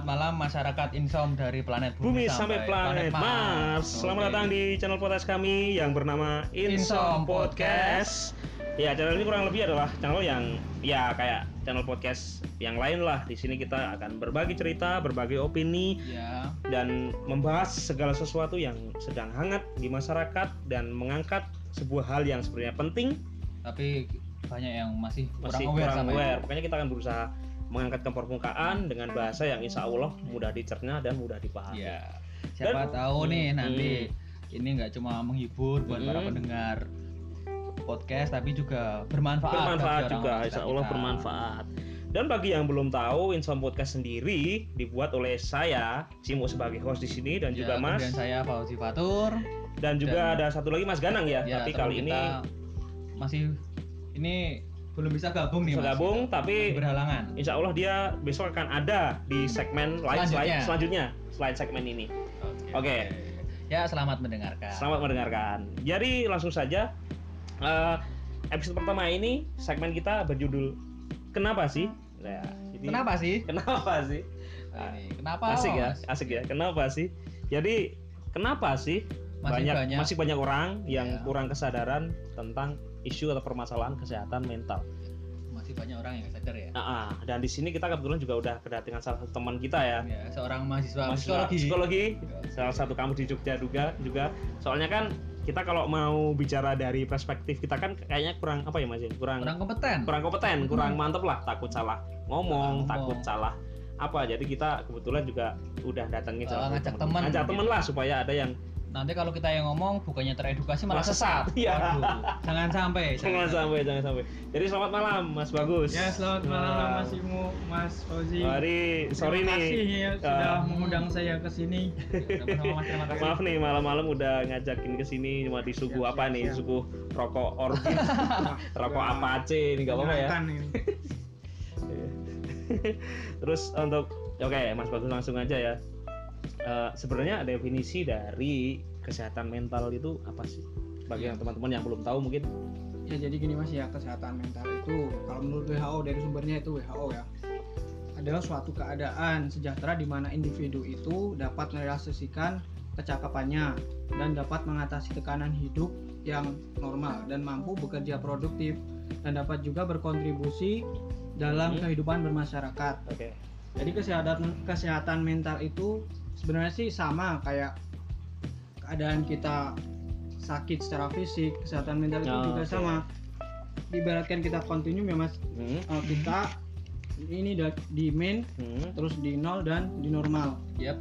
selamat malam masyarakat Insom dari planet Bumi Bumi, sampai planet Mars. Selamat Oke. datang di channel podcast kami yang bernama Insom Insom Podcast. Ya, channel ini kurang lebih adalah channel yang ya kayak channel podcast yang lain lah. Di sini kita akan berbagi cerita, berbagi opini Ya, dan membahas segala sesuatu yang sedang hangat di masyarakat dan mengangkat sebuah hal yang sebenarnya penting tapi banyak yang masih kurang masih aware kurang sama aware. itu. Makanya kita akan berusaha mengangkat ke permukaan dengan bahasa yang insya Allah mudah dicerna dan mudah dipahami. Ya, siapa Dan- tahu nih Hmm, nanti ini nggak cuma menghibur buat para Hmm. pendengar podcast tapi juga bermanfaat. bermanfaat bagi juga insya Allah kita. bermanfaat dan bagi yang belum tahu Insom Podcast sendiri dibuat oleh saya Cimo sebagai host di sini dan Ya, juga Mas kemudian saya Fauzi Fatur. dan juga dan- ada satu lagi Mas Ganang ya, Ya, tapi kali ini masih ini belum bisa gabung nih bisa Mas. gabung tapi berhalangan. Insya Allah dia besok akan ada di segmen lain Selanjutnya. selain selanjutnya selain segmen ini Oke. Ya, selamat mendengarkan. selamat mendengarkan jadi langsung saja eh, episode pertama ini segmen kita berjudul kenapa sih Nah, jadi- Kenapa sih? kenapa sih Ini, kenapa? asik ya Mas? asik ya kenapa sih jadi kenapa sih Masih banyak, banyak. masih banyak orang yang Ya. kurang kesadaran tentang isu atau permasalahan kesehatan mental Masih banyak orang yang sadar ya. nah, ah, dan di sini kita kebetulan juga udah kedatangan salah satu teman kita ya Ya, seorang mahasiswa, mahasiswa psikologi. psikologi Ya. salah satu kamu di Jogja juga juga soalnya kan kita kalau mau bicara dari perspektif kita kan kayaknya kurang apa ya mas ya kurang Kurang kompeten. kurang kompeten kurang Hmm. mantep lah takut salah ngomong Salah takut ngomong. salah apa jadi kita kebetulan juga udah datengin Oh, salah satu ngajak teman. teman. ngajak temen lah supaya ada yang Nanti kalau kita yang ngomong bukannya teredukasi malah sesat. Iya. Waduh, Jangan sampai. jangan sampai jangan sampai jadi selamat malam Mas Bagus Ya selamat malam Nah, Mas Imu, Mas Fauzi. Hari sorry terima kasih nih ya sudah Ah. mengundang saya ke sini. Maaf nih malam-malam udah ngajakin ke sini cuma disuguh Siap, apa siap, nih? siap. Suguh rokok Orbit, rokok Apache ini gak apa-apa ya. Terus untuk oke Mas Bagus langsung aja ya. Eh, sebenarnya definisi dari kesehatan mental itu apa sih? Bagi yang teman-teman yang belum tahu mungkin Ya jadi gini Mas ya kesehatan mental itu kalau menurut WHO dari sumbernya itu WHO ya adalah suatu keadaan sejahtera di mana individu itu dapat merealisasikan kecakapannya dan dapat mengatasi tekanan hidup yang normal dan mampu bekerja produktif dan dapat juga berkontribusi dalam Hmm. kehidupan bermasyarakat. oke. Jadi kesehatan kesehatan mental itu sebenarnya sih sama kayak keadaan kita sakit secara fisik, kesehatan mental itu Oh, juga oke. sama. Ibaratkan kita kontinum ya Mas, Hmm, Eh, kita ini di main hmm, terus di nol dan di normal. Yap.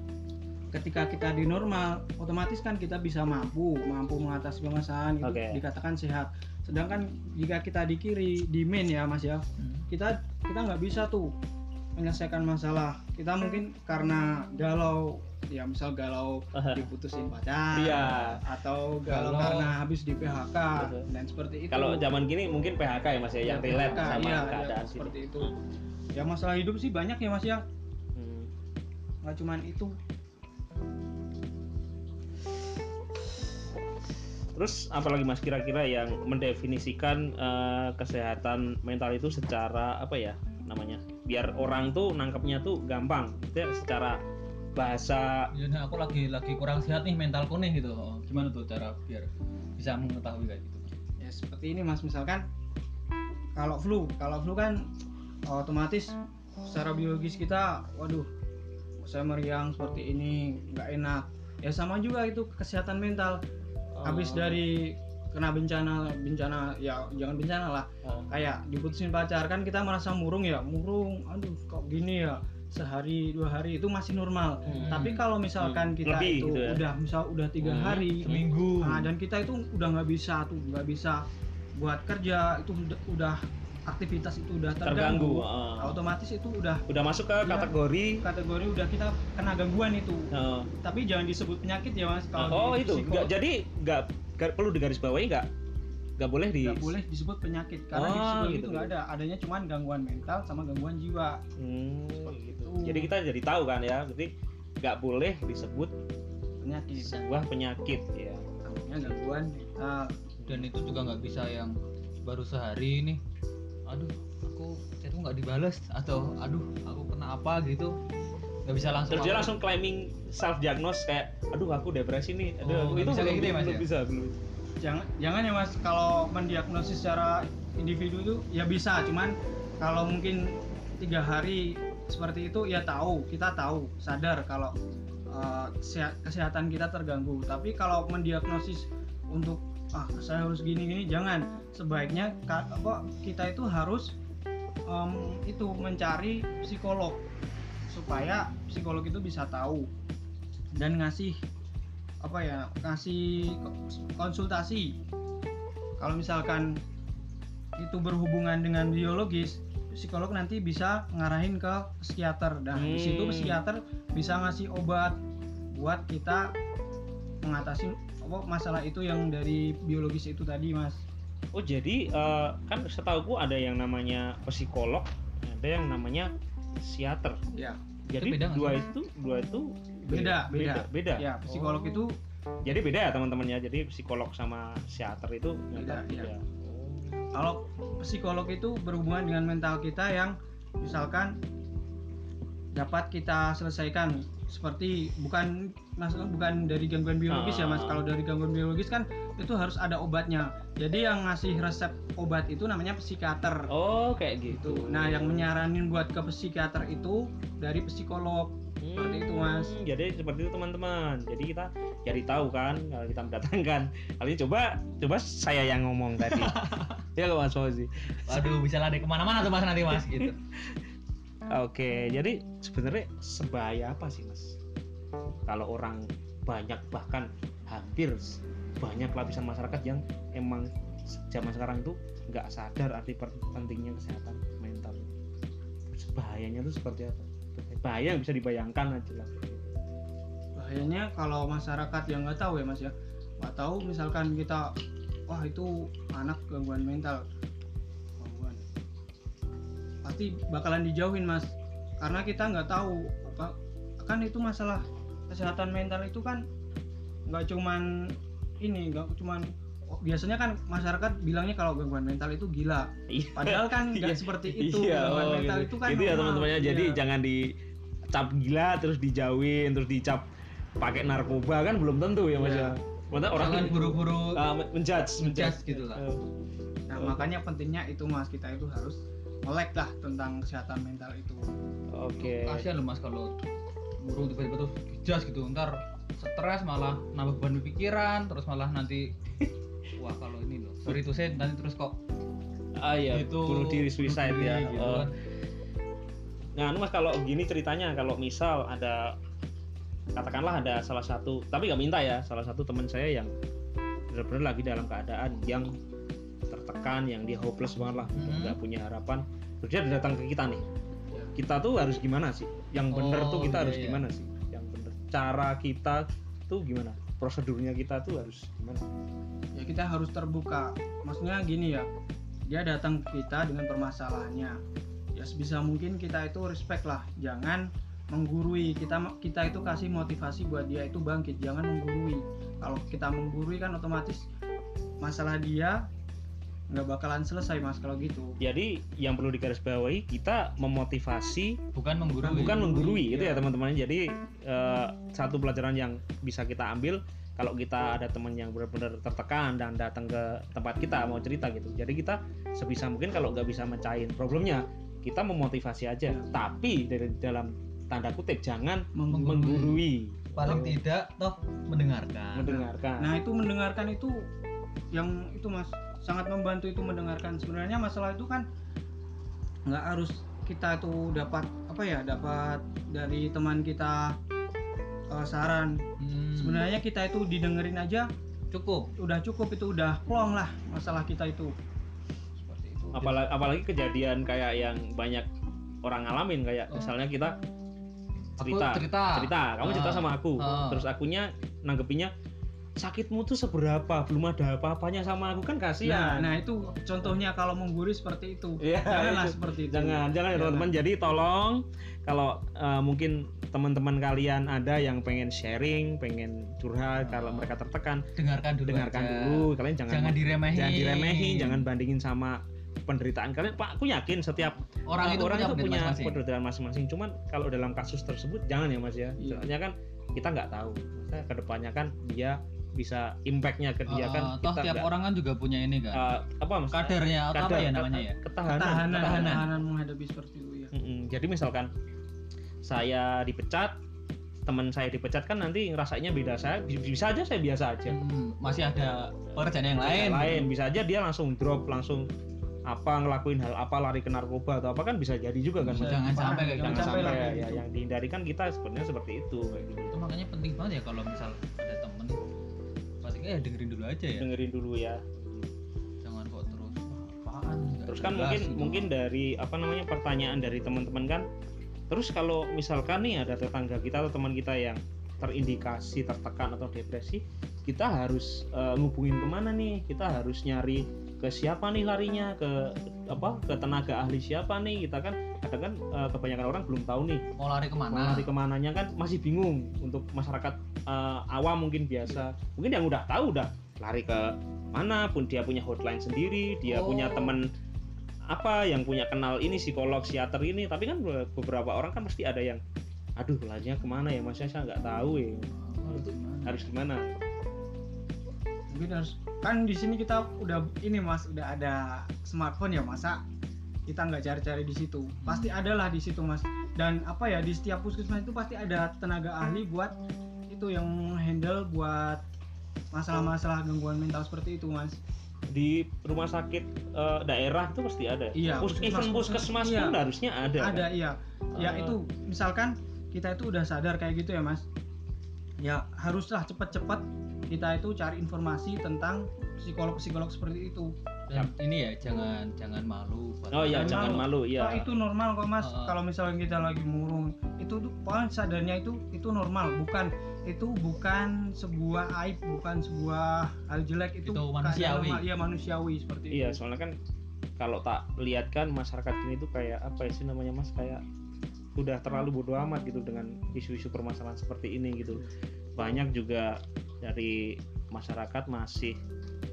Ketika kita di normal, otomatis kan kita bisa mampu mampu mengatasi permasalahan itu dikatakan sehat. Sedangkan jika kita di kiri di main ya Mas ya, Hmm. kita kita nggak bisa tuh menyelesaikan masalah kita mungkin karena galau ya misal galau diputusin pacar Iya. atau galau, Galau. karena habis di PHK Betul. dan seperti itu Kalau zaman gini mungkin PHK ya Mas ya yang Ya, relate PHK, sama iya, iya, keadaan sini. seperti itu ya masalah hidup sih banyak ya Mas ya Hmm. nggak cuman itu Terus apalagi Mas kira-kira yang mendefinisikan eh, kesehatan mental itu secara apa ya namanya? Biar orang tuh nangkepnya tuh gampang. Itu secara bahasa Ya, nah, aku lagi lagi kurang sehat nih mentalku nih gitu. Gimana tuh cara biar bisa mengetahui kayak gitu? ya seperti ini Mas misalkan kalau flu kalau flu kan otomatis secara biologis kita waduh saya meriang seperti ini nggak enak ya sama juga itu kesehatan mental habis eh, dari kena bencana bencana ya jangan bencana lah eh, kayak diputusin pacar kan kita merasa murung ya murung aduh kok gini ya sehari dua hari itu masih normal Hmm. tapi kalau misalkan kita Lebih itu gitu ya? udah misal udah tiga Hmm, hari Seminggu. nah, dan kita itu udah nggak bisa tuh nggak bisa buat kerja itu udah, udah aktivitas itu udah terganggu. terganggu, eh. otomatis itu udah Udah masuk ke Iya. kategori kategori udah kita kena gangguan itu eh, tapi jangan disebut penyakit ya mas kalau oh itu nggak jadi nggak nggak perlu digarisbawahi nggak nggak boleh di nggak boleh disebut penyakit karena Oh, psikologi gitu, itu nggak gitu. ada adanya cuman gangguan mental sama gangguan jiwa Hmm, Seperti gitu. itu. Jadi kita jadi tahu kan ya, berarti nggak boleh disebut penyakit sebuah penyakit ya. namanya gangguan mental Dan itu juga nggak bisa yang baru sehari nih. Aduh, aku chatku nggak dibales atau aduh aku kena apa gitu. Nggak bisa langsung terus dia apa- langsung claiming self diagnose kayak aduh aku depresi nih. Aduh Oh, aku itu bisa kayak gitu ya, Mas, belum ya? bisa belum. Jangan jangan ya mas kalau mendiagnosis secara individu itu ya bisa cuman kalau mungkin tiga hari seperti itu ya tahu kita tahu sadar kalau uh, seha- kesehatan kita terganggu. Tapi kalau mendiagnosis untuk ah saya harus gini gini jangan. Sebaiknya apa kita itu harus em, itu mencari psikolog supaya psikolog itu bisa tahu dan ngasih apa ya ngasih konsultasi. Kalau misalkan itu berhubungan dengan biologis psikolog nanti bisa ngarahin ke psikiater. Dan di situ Hmm. psikiater bisa ngasih obat buat kita mengatasi apa masalah itu yang dari biologis itu tadi mas. Oh jadi eh, kan setauku ada yang namanya psikolog ada yang namanya psikiater ya jadi beda nggak dua sih? itu dua itu beda beda beda, beda. ya psikolog Oh. itu jadi beda ya teman-teman ya jadi psikolog sama psikiater itu Beda, ternyata iya. kalau psikolog itu berhubungan dengan mental kita yang misalkan dapat kita selesaikan seperti bukan maksudnya bukan dari gangguan biologis ya mas. Ah. kalau dari gangguan biologis kan itu harus ada obatnya. Jadi yang ngasih resep obat itu namanya psikiater. Oh kayak gitu. Tuh. nah yang menyaranin buat ke psikiater itu dari psikolog. Seperti itu, Mas. Hmm, jadi seperti itu teman-teman. Jadi kita jadi tahu kan kalau kita mendatangkan. Kali ini coba coba saya yang ngomong tadi. Ya mas Fauzi. Waduh bisa lari ke mana-mana tuh mas nanti mas gitu Oke, jadi sebenarnya sebahaya apa sih mas? Kalau orang banyak bahkan hampir banyak lapisan masyarakat yang emang zaman sekarang itu nggak sadar arti pentingnya kesehatan mental. Bahayanya itu seperti apa? Bahaya bisa dibayangkan aja lah. bahayanya kalau masyarakat yang nggak tahu ya mas ya nggak tahu misalkan kita wah itu anak gangguan mental pasti bakalan dijauhin mas karena kita nggak tahu apa kan itu masalah kesehatan mental itu kan nggak cuman ini nggak cuman oh, biasanya kan masyarakat bilangnya kalau gangguan mental itu gila padahal kan nggak Iya, seperti itu iya, gangguan oh, mental gitu. itu kan Gitu ya teman-temannya. Jadi Iya. jangan dicap gila terus dijauhin terus dicap pakai narkoba kan belum tentu ya mas Iya. ya. Maksudnya orang jangan buru-buru uh, menjudge, menjudge gitu lah Uh, Nah, makanya pentingnya itu Mas, kita itu harus melek lah tentang kesehatan mental itu. Oke. kasihan loh mas kalau buru tiba-tiba tuh jas gitu ntar stres malah nambah beban pikiran terus malah nanti wah kalau ini loh sorry tuh saya nanti terus kok Ah iya, itu bunuh diri suicide bunuh diri ya. gitu Oh. kan. Nah, anu mas kalau gini ceritanya kalau misal ada katakanlah ada salah satu, tapi nggak minta ya, salah satu teman saya yang benar-benar lagi dalam keadaan yang tertekan, yang dia hopeless banget lah, Mhm. nggak punya harapan. Terus dia datang ke kita nih. Kita tuh harus gimana sih? Yang bener tuh Oh, kita iya, harus iya. gimana sih? Yang bener. Cara kita tuh gimana? Prosedurnya kita tuh harus gimana? Ya kita harus terbuka. Maksudnya gini ya, dia datang ke kita dengan permasalahannya. Ya sebisa mungkin kita itu respect lah, jangan menggurui. Kita kita itu kasih motivasi buat dia itu bangkit, jangan menggurui. Kalau kita menggurui kan otomatis masalah dia nggak bakalan selesai mas kalau gitu. Jadi yang perlu digarisbawahi kita memotivasi bukan menggurui. bukan menggurui itu Iya. ya teman-teman. Jadi eh, satu pelajaran yang bisa kita ambil kalau kita ada teman yang benar-benar tertekan dan datang ke tempat kita mau cerita gitu. Jadi kita sebisa mungkin kalau nggak bisa mecahin problemnya kita memotivasi aja. Tapi dari dalam tanda kutip jangan Menggurui. menggurui. Paling tidak toh mendengarkan. Mendengarkan. Nah itu mendengarkan itu yang itu mas sangat membantu itu mendengarkan. Sebenarnya masalah itu kan nggak harus kita itu dapat apa ya dapat dari teman kita eh, saran. Hmm, sebenarnya kita itu didengerin aja cukup. Udah cukup itu udah plong lah masalah kita itu. Seperti itu. Apalagi, apalagi kejadian kayak yang banyak orang ngalamin kayak Oh. misalnya kita Aku cerita. cerita. Cerita. Kamu cerita Ah, sama aku. Ah. terus akunya nanggepinnya sakitmu tuh seberapa? Belum ada apa-apanya sama aku kan nah, kasihan. Nah itu contohnya kalau mengguri seperti itu. Iya, janganlah itu. seperti itu. Jangan jangan ya teman-teman. Jadi tolong kalau eh, mungkin teman-teman kalian ada yang pengen sharing pengen curhat Ah. kalau mereka tertekan dengarkan dulu dengarkan aja. dulu. Kalian jangan jangan diremehin. jangan diremehin jangan bandingin sama penderitaan kalian. Pak aku yakin setiap orang itu orang punya itu punya penderitaan masing-masing. cuman kalau dalam kasus tersebut jangan ya mas ya. Iya. soalnya kan kita nggak tahu. Ke depannya kan dia bisa impactnya ke dia Eh, kan toh kita tiap nggak- orang kan juga punya ini kan eh, apa mas kadernya atau apa Kadar- ya namanya ya ketahanan ketahanan ketahanan. ketahanan menghadapi seperti itu ya Mm-mm. jadi misalkan saya dipecat teman saya dipecat kan nanti ngerasanya beda saya bi- bisa aja saya biasa aja Hmm, masih ada pekerjaan yang lain lain bisa aja dia langsung drop langsung apa ngelakuin hal apa lari ke narkoba atau apa kan bisa jadi juga kan Bisa. Jangan sampai kayak jangan gitu. sampai sampai ya, gitu. yang dihindari kan kita sebenarnya seperti itu kayak gitu. itu makanya penting banget ya kalau misal ya dengerin dulu aja ya. Dengerin dulu ya. Jangan kok terus "Wah, apaan terus kan mungkin gitu." mungkin dari apa namanya pertanyaan dari teman-teman kan terus kalau misalkan nih ada tetangga kita atau teman kita yang terindikasi tertekan atau depresi kita harus eh, ngubungin ke mana nih? Kita harus nyari ke siapa nih larinya? Ke apa ke tenaga ahli siapa nih? Kita kan kadang kan eh, kebanyakan orang belum tahu nih. Mau lari mau ke mana lari ke mananya kan masih bingung untuk masyarakat eh, awam mungkin biasa. Mungkin yang udah tahu udah lari ke mana pun dia punya hotline sendiri dia Oh. punya temen apa yang punya kenal ini psikolog psikiater ini. Tapi kan be- beberapa orang kan pasti ada yang aduh larinya ke mana ya mas? Saya nggak tahu ya. Harus gimana? Mungkin harus kan di sini kita udah ini mas udah ada smartphone ya masa kita nggak cari-cari di situ? Pasti ada lah di situ mas. Dan apa ya di setiap puskesmas itu pasti ada tenaga ahli buat itu yang handle buat masalah-masalah gangguan mental seperti itu mas. Di rumah sakit eh, daerah itu pasti ada. Iya, Pus- puskesmas- even puskesmas. iya. pun harusnya ada ada kan? iya. Ya Ah. itu misalkan kita itu udah sadar kayak gitu ya mas ya haruslah cepet-cepet kita itu cari informasi tentang psikolog-psikolog seperti itu. Dan ini ya jangan jangan malu buat- oh iya Jangan jangan malu Toh ya itu normal kok mas. Heeh. kalau misalnya kita lagi murung itu tuh pokoknya sadarnya itu itu normal. Bukan itu bukan sebuah aib bukan sebuah hal jelek. Itu Itu manusiawi. normal. iya manusiawi seperti Iya, itu. soalnya kan kalau tak lihat kan masyarakat ini tuh kayak apa ya sih namanya Mas? Kayak udah terlalu bodoh amat gitu dengan isu-isu permasalahan seperti ini gitu. Banyak juga dari masyarakat masih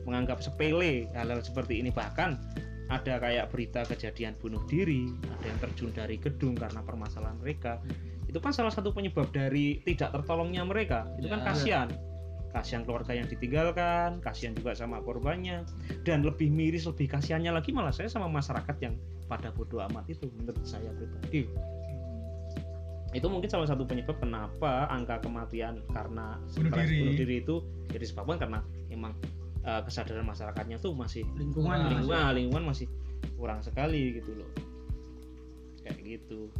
menganggap sepele hal-hal seperti ini bahkan ada kayak berita kejadian bunuh diri, ada yang terjun dari gedung karena permasalahan mereka. Itu kan salah satu penyebab dari tidak tertolongnya mereka. Itu kan Ya. kasihan. Kasihan keluarga yang ditinggalkan, kasihan juga sama korbannya dan lebih miris lebih kasihannya lagi malah saya sama masyarakat yang pada bodoh amat itu menurut saya pribadi itu mungkin salah satu penyebab kenapa angka kematian karena Bunuh stres diri. bunuh diri itu jadi disebabkan karena emang eh, kesadaran masyarakatnya tuh masih lingkungan Nah, Mas. lingkungan lingkungan masih kurang sekali gitu loh kayak gitu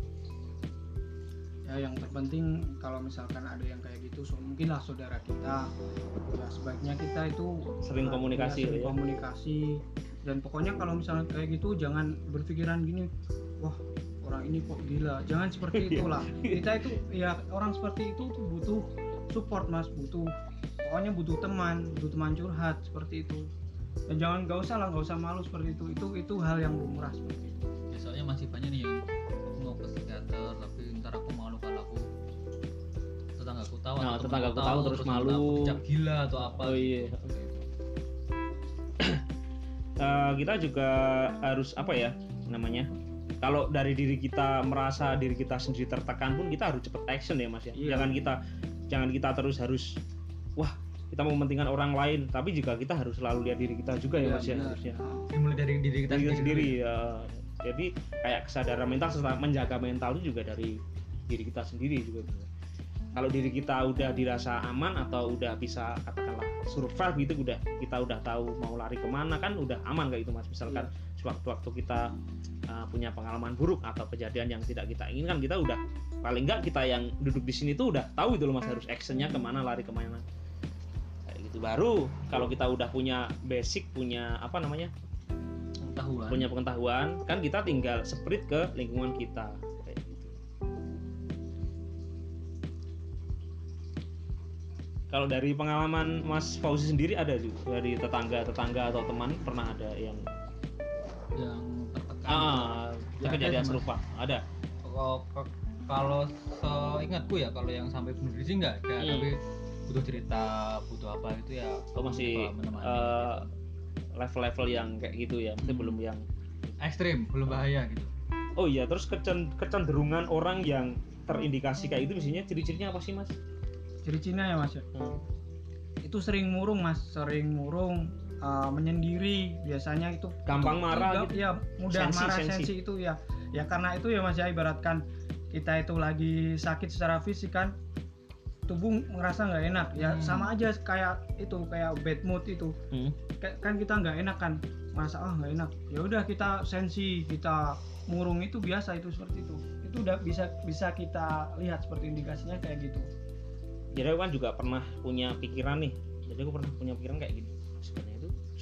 ya yang terpenting kalau misalkan ada yang kayak gitu so, mungkinlah saudara kita ya sebaiknya kita itu Sering ya, komunikasi sering ya. komunikasi dan pokoknya kalau misalnya kayak gitu jangan berpikiran gini wah orang ini kok gila. Jangan seperti Iya. itulah. Kita itu ya orang seperti itu tuh butuh support mas. Butuh pokoknya butuh teman butuh teman curhat seperti itu. Dan jangan nggak usah lah nggak usah malu seperti itu. Itu itu hal yang lumrah seperti itu. Ya, soalnya masih banyak nih yang aku mau ke psikiater tapi ntar aku malu kalau aku tetanggaku tahu Nah, tetanggaku temanku tahu terus malu. aku gila atau apa? Oh iya Eh, kita juga harus apa ya namanya kalau dari diri kita merasa diri kita sendiri tertekan pun kita harus cepet action ya mas ya. Iya. jangan kita jangan kita terus harus wah kita mementingkan orang lain. Tapi juga kita harus selalu lihat diri kita juga ya Iya, mas ya. harusnya. Dimulai dari diri kita diri kita sendiri ya. Jadi kayak kesadaran mental serta menjaga mental itu juga dari diri kita sendiri juga. Kalau diri kita udah dirasa aman atau udah bisa katakanlah survive gitu udah kita udah tahu mau lari ke mana kan udah aman kayak itu mas misalkan sewaktu-waktu kita uh, punya pengalaman buruk atau kejadian yang tidak kita inginkan kita udah paling enggak kita yang duduk di sini tuh udah tahu itu loh mas harus actionnya ke mana lari ke mana. Kayak gitu. Baru kalau kita udah punya basic punya apa namanya pengetahuan. punya pengetahuan kan kita tinggal spread ke lingkungan kita. Kayak gitu. Kalau dari pengalaman Mas Fauzi sendiri ada juga dari tetangga tetangga atau teman pernah ada yang yang tertekan. Ah Ya, kejadian ada serupa ada. Kalau- kalau seingatku ya kalau yang sampai bunuh diri sih enggak ada Hmm. tapi butuh cerita butuh apa itu ya oh masih eh, level-level yang kayak gitu ya, maksudnya Hmm. belum yang ekstrim belum bahaya gitu. Oh iya terus kecen- kecenderungan orang yang terindikasi kayak itu misalnya ciri-cirinya apa sih mas? Ciri-cirinya ya mas ya? Hmm. itu sering murung mas sering murung uh, menyendiri. Biasanya itu gampang marah Mudah- gitu. ya mudah Sensi, marah sensi. sensi itu ya. Ya karena itu ya mas ya ibaratkan kita itu lagi sakit secara fisik kan tubuh ngerasa nggak enak. Ya Hmm. sama aja kayak itu kayak bad mood itu. Hmm. Ka- kan kita nggak enak kan merasa ah nggak enak. Ya udah kita sensi kita murung itu biasa itu seperti itu. Itu udah bisa bisa kita lihat seperti indikasinya kayak gitu. Jadi aku kan juga pernah punya pikiran nih. Jadi aku pernah punya pikiran kayak gini. sebenarnya itu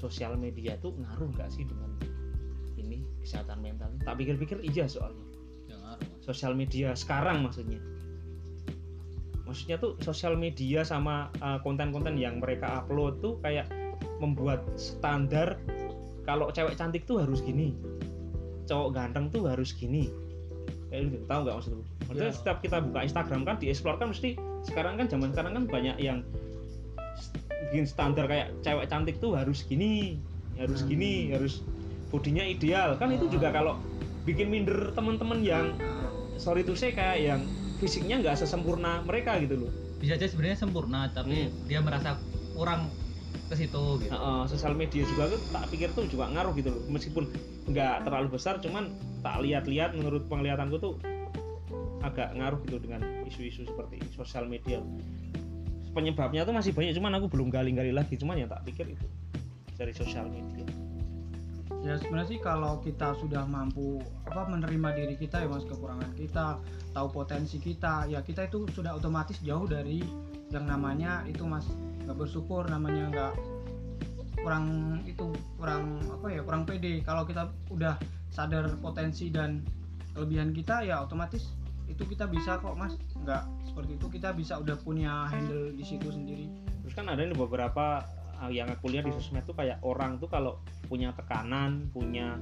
sosial media tuh ngaruh nggak sih dengan ini kesehatan mental? Tak pikir-pikir iya soalnya. Ya ngaruh sosial media sekarang maksudnya. Maksudnya tuh sosial media sama uh, konten-konten yang mereka upload tuh kayak membuat standar kalau cewek cantik tuh harus gini cowok ganteng tuh harus gini. Kayak gitu tahu nggak maksudku? Maksudnya Ya. setiap kita buka Instagram kan dieksplor kan mesti sekarang kan zaman sekarang kan banyak yang bikin standar kayak cewek cantik tuh harus gini harus Hmm. gini harus bodinya ideal. Kan itu juga kalau bikin minder teman-teman yang sorry to say kayak yang fisiknya nggak sesempurna mereka gitu loh. Bisa aja sebenarnya sempurna tapi Hmm. dia merasa kurang ke situ gitu. Eh, sosial media juga tuh tak pikir tuh juga ngaruh gitu loh. Meskipun nggak terlalu besar cuman tak lihat-lihat menurut penglihatanku tuh agak ngaruh gitu dengan isu-isu seperti sosial media penyebabnya tuh masih banyak cuman aku belum gali-gali lagi cuman ya tak pikir itu dari sosial media. Ya sebenarnya sih kalau kita sudah mampu apa menerima diri kita ya mas kekurangan kita tahu potensi kita ya kita itu sudah otomatis jauh dari yang namanya itu mas. Nggak bersyukur namanya nggak kurang itu kurang apa ya kurang pede. Kalau kita udah sadar potensi dan kelebihan kita ya otomatis itu kita bisa kok mas. Nggak seperti itu kita bisa udah punya handle di situ sendiri. Terus kan ada nih beberapa uh, yang aku lihat di sosmed tuh kayak orang tuh kalau punya tekanan punya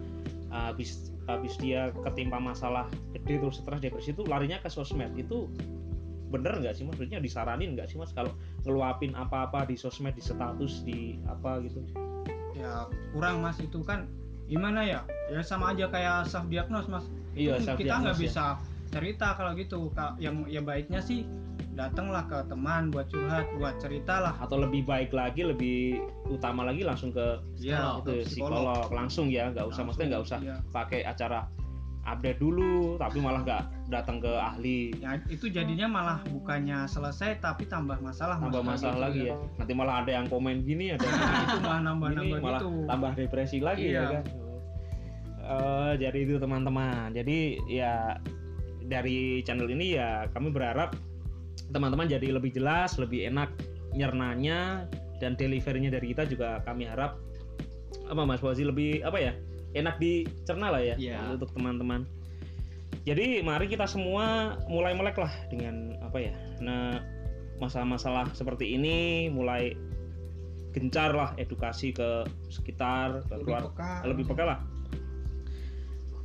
uh, habis habis dia ketimpa masalah gede terus stres depresi itu larinya ke sosmed. Itu bener nggak sih maksudnya disaranin nggak sih mas kalau ngeluapin apa-apa di sosmed di status di apa gitu? Ya kurang mas. Itu kan gimana ya? Ya sama aja kayak self diagnose mas. Iya Itu kita nggak ya. bisa cerita kalau gitu. Yang ya baiknya sih datanglah ke teman buat curhat buat cerita lah atau lebih baik lagi lebih utama lagi langsung ke ya itu psikolog. langsung ya nggak usah maksudnya nggak usah Iya. pakai acara update dulu tapi malah nggak datang ke ahli. Ya itu jadinya malah bukannya selesai tapi tambah masalah Mas, tambah kayak masalah gitu lagi ya. nanti malah ada yang komen gini ada yang itu malah nambah gini nambah malah gitu. tambah depresi lagi ya Iya. kan? Eh, jadi itu teman-teman. Jadi ya dari channel ini ya kami berharap teman-teman jadi lebih jelas lebih enak nyernanya dan deliverynya dari kita juga kami harap apa Mas Fauzi lebih apa ya enak dicerna lah ya Iya. untuk teman-teman. Jadi mari kita semua mulai melek lah dengan apa ya nah masalah-masalah seperti ini mulai gencar lah edukasi ke sekitar ke lebih keluar peka. lebih peka lah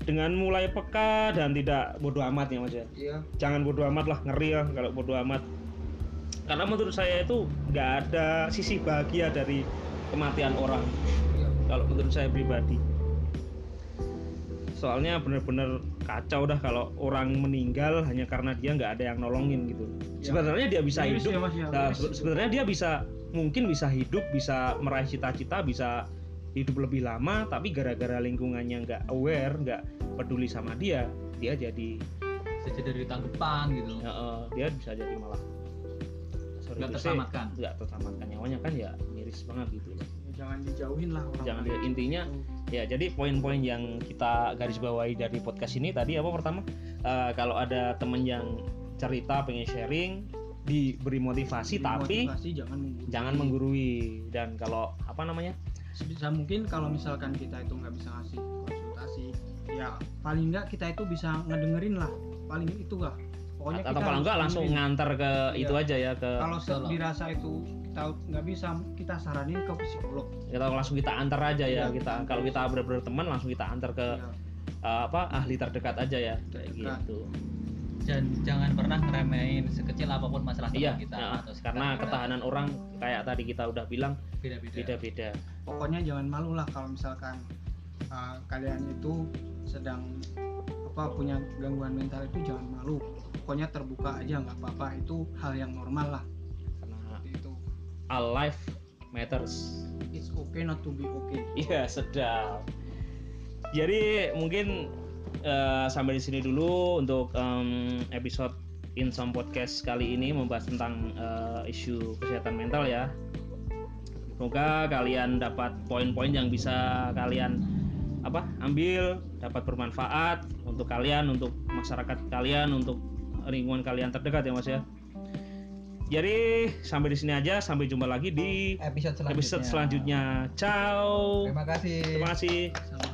dengan mulai peka dan tidak bodoh amat ya mas ya? Iya. Jangan bodoh amat lah ngeri lah kalau bodoh amat. Karena menurut saya itu nggak ada sisi bahagia dari kematian orang iya. kalau menurut saya pribadi. Soalnya bener-bener kacau dah kalau orang meninggal hanya karena dia nggak ada yang nolongin gitu. Ya. sebenarnya dia bisa Miris hidup. ya, Mas, ya, Nah, sebenarnya dia bisa mungkin bisa hidup, bisa meraih cita-cita, bisa hidup lebih lama, tapi gara-gara lingkungannya nggak aware, nggak peduli sama dia, dia jadi saja dari tanggapan gitu. Ya, eh, dia bisa jadi malah sorry nggak terselamatkan. Nggak terselamatkan. Nyawanya kan ya miris banget gitu loh. Ya, jangan dijauhin lah orang Jangan lain. di- intinya ya jadi poin-poin yang kita garis bawahi dari podcast ini tadi apa pertama? Eh, kalau ada temen yang cerita pengen sharing diberi motivasi Beri tapi motivasi, jangan menggurui. jangan menggurui. Dan kalau apa namanya sebisa mungkin kalau misalkan kita itu nggak bisa ngasih konsultasi ya paling nggak kita itu bisa ngedengerin lah. Paling itu lah. Pokoknya atau kita kalau enggak langsung dengerin. ngantar ke Iya. itu aja ya ke kalau dirasa itu kita nggak bisa kita saranin ke psikolog. Kita langsung kita antar aja ya Iya, kita kalau kita benar-benar teman langsung kita antar ke Ya, apa ahli terdekat aja ya. Kayak gitu jangan pernah ngeremehin sekecil apa pun masalah iya kita nah, atau karena kita. ketahanan orang kayak tadi kita udah bilang beda-beda. beda-beda. Pokoknya jangan malu lah kalau misalkan uh, kalian itu sedang apa punya gangguan mental itu jangan malu. Pokoknya terbuka aja nggak apa-apa. Itu hal yang normal lah. Karena seperti itu. a life matters. It's okay not to be okay. Iya sedap. Jadi mungkin eh, sampai di sini dulu untuk em, episode Insom Podcast kali ini membahas tentang eh, isu kesehatan mental ya. Semoga kalian dapat poin-poin yang bisa kalian apa ambil, dapat bermanfaat untuk kalian, untuk masyarakat kalian, untuk lingkungan kalian terdekat ya Mas ya. Jadi sampai di sini aja, sampai jumpa lagi di Episode selanjutnya. episode selanjutnya. Ciao. Terima kasih. Terima kasih.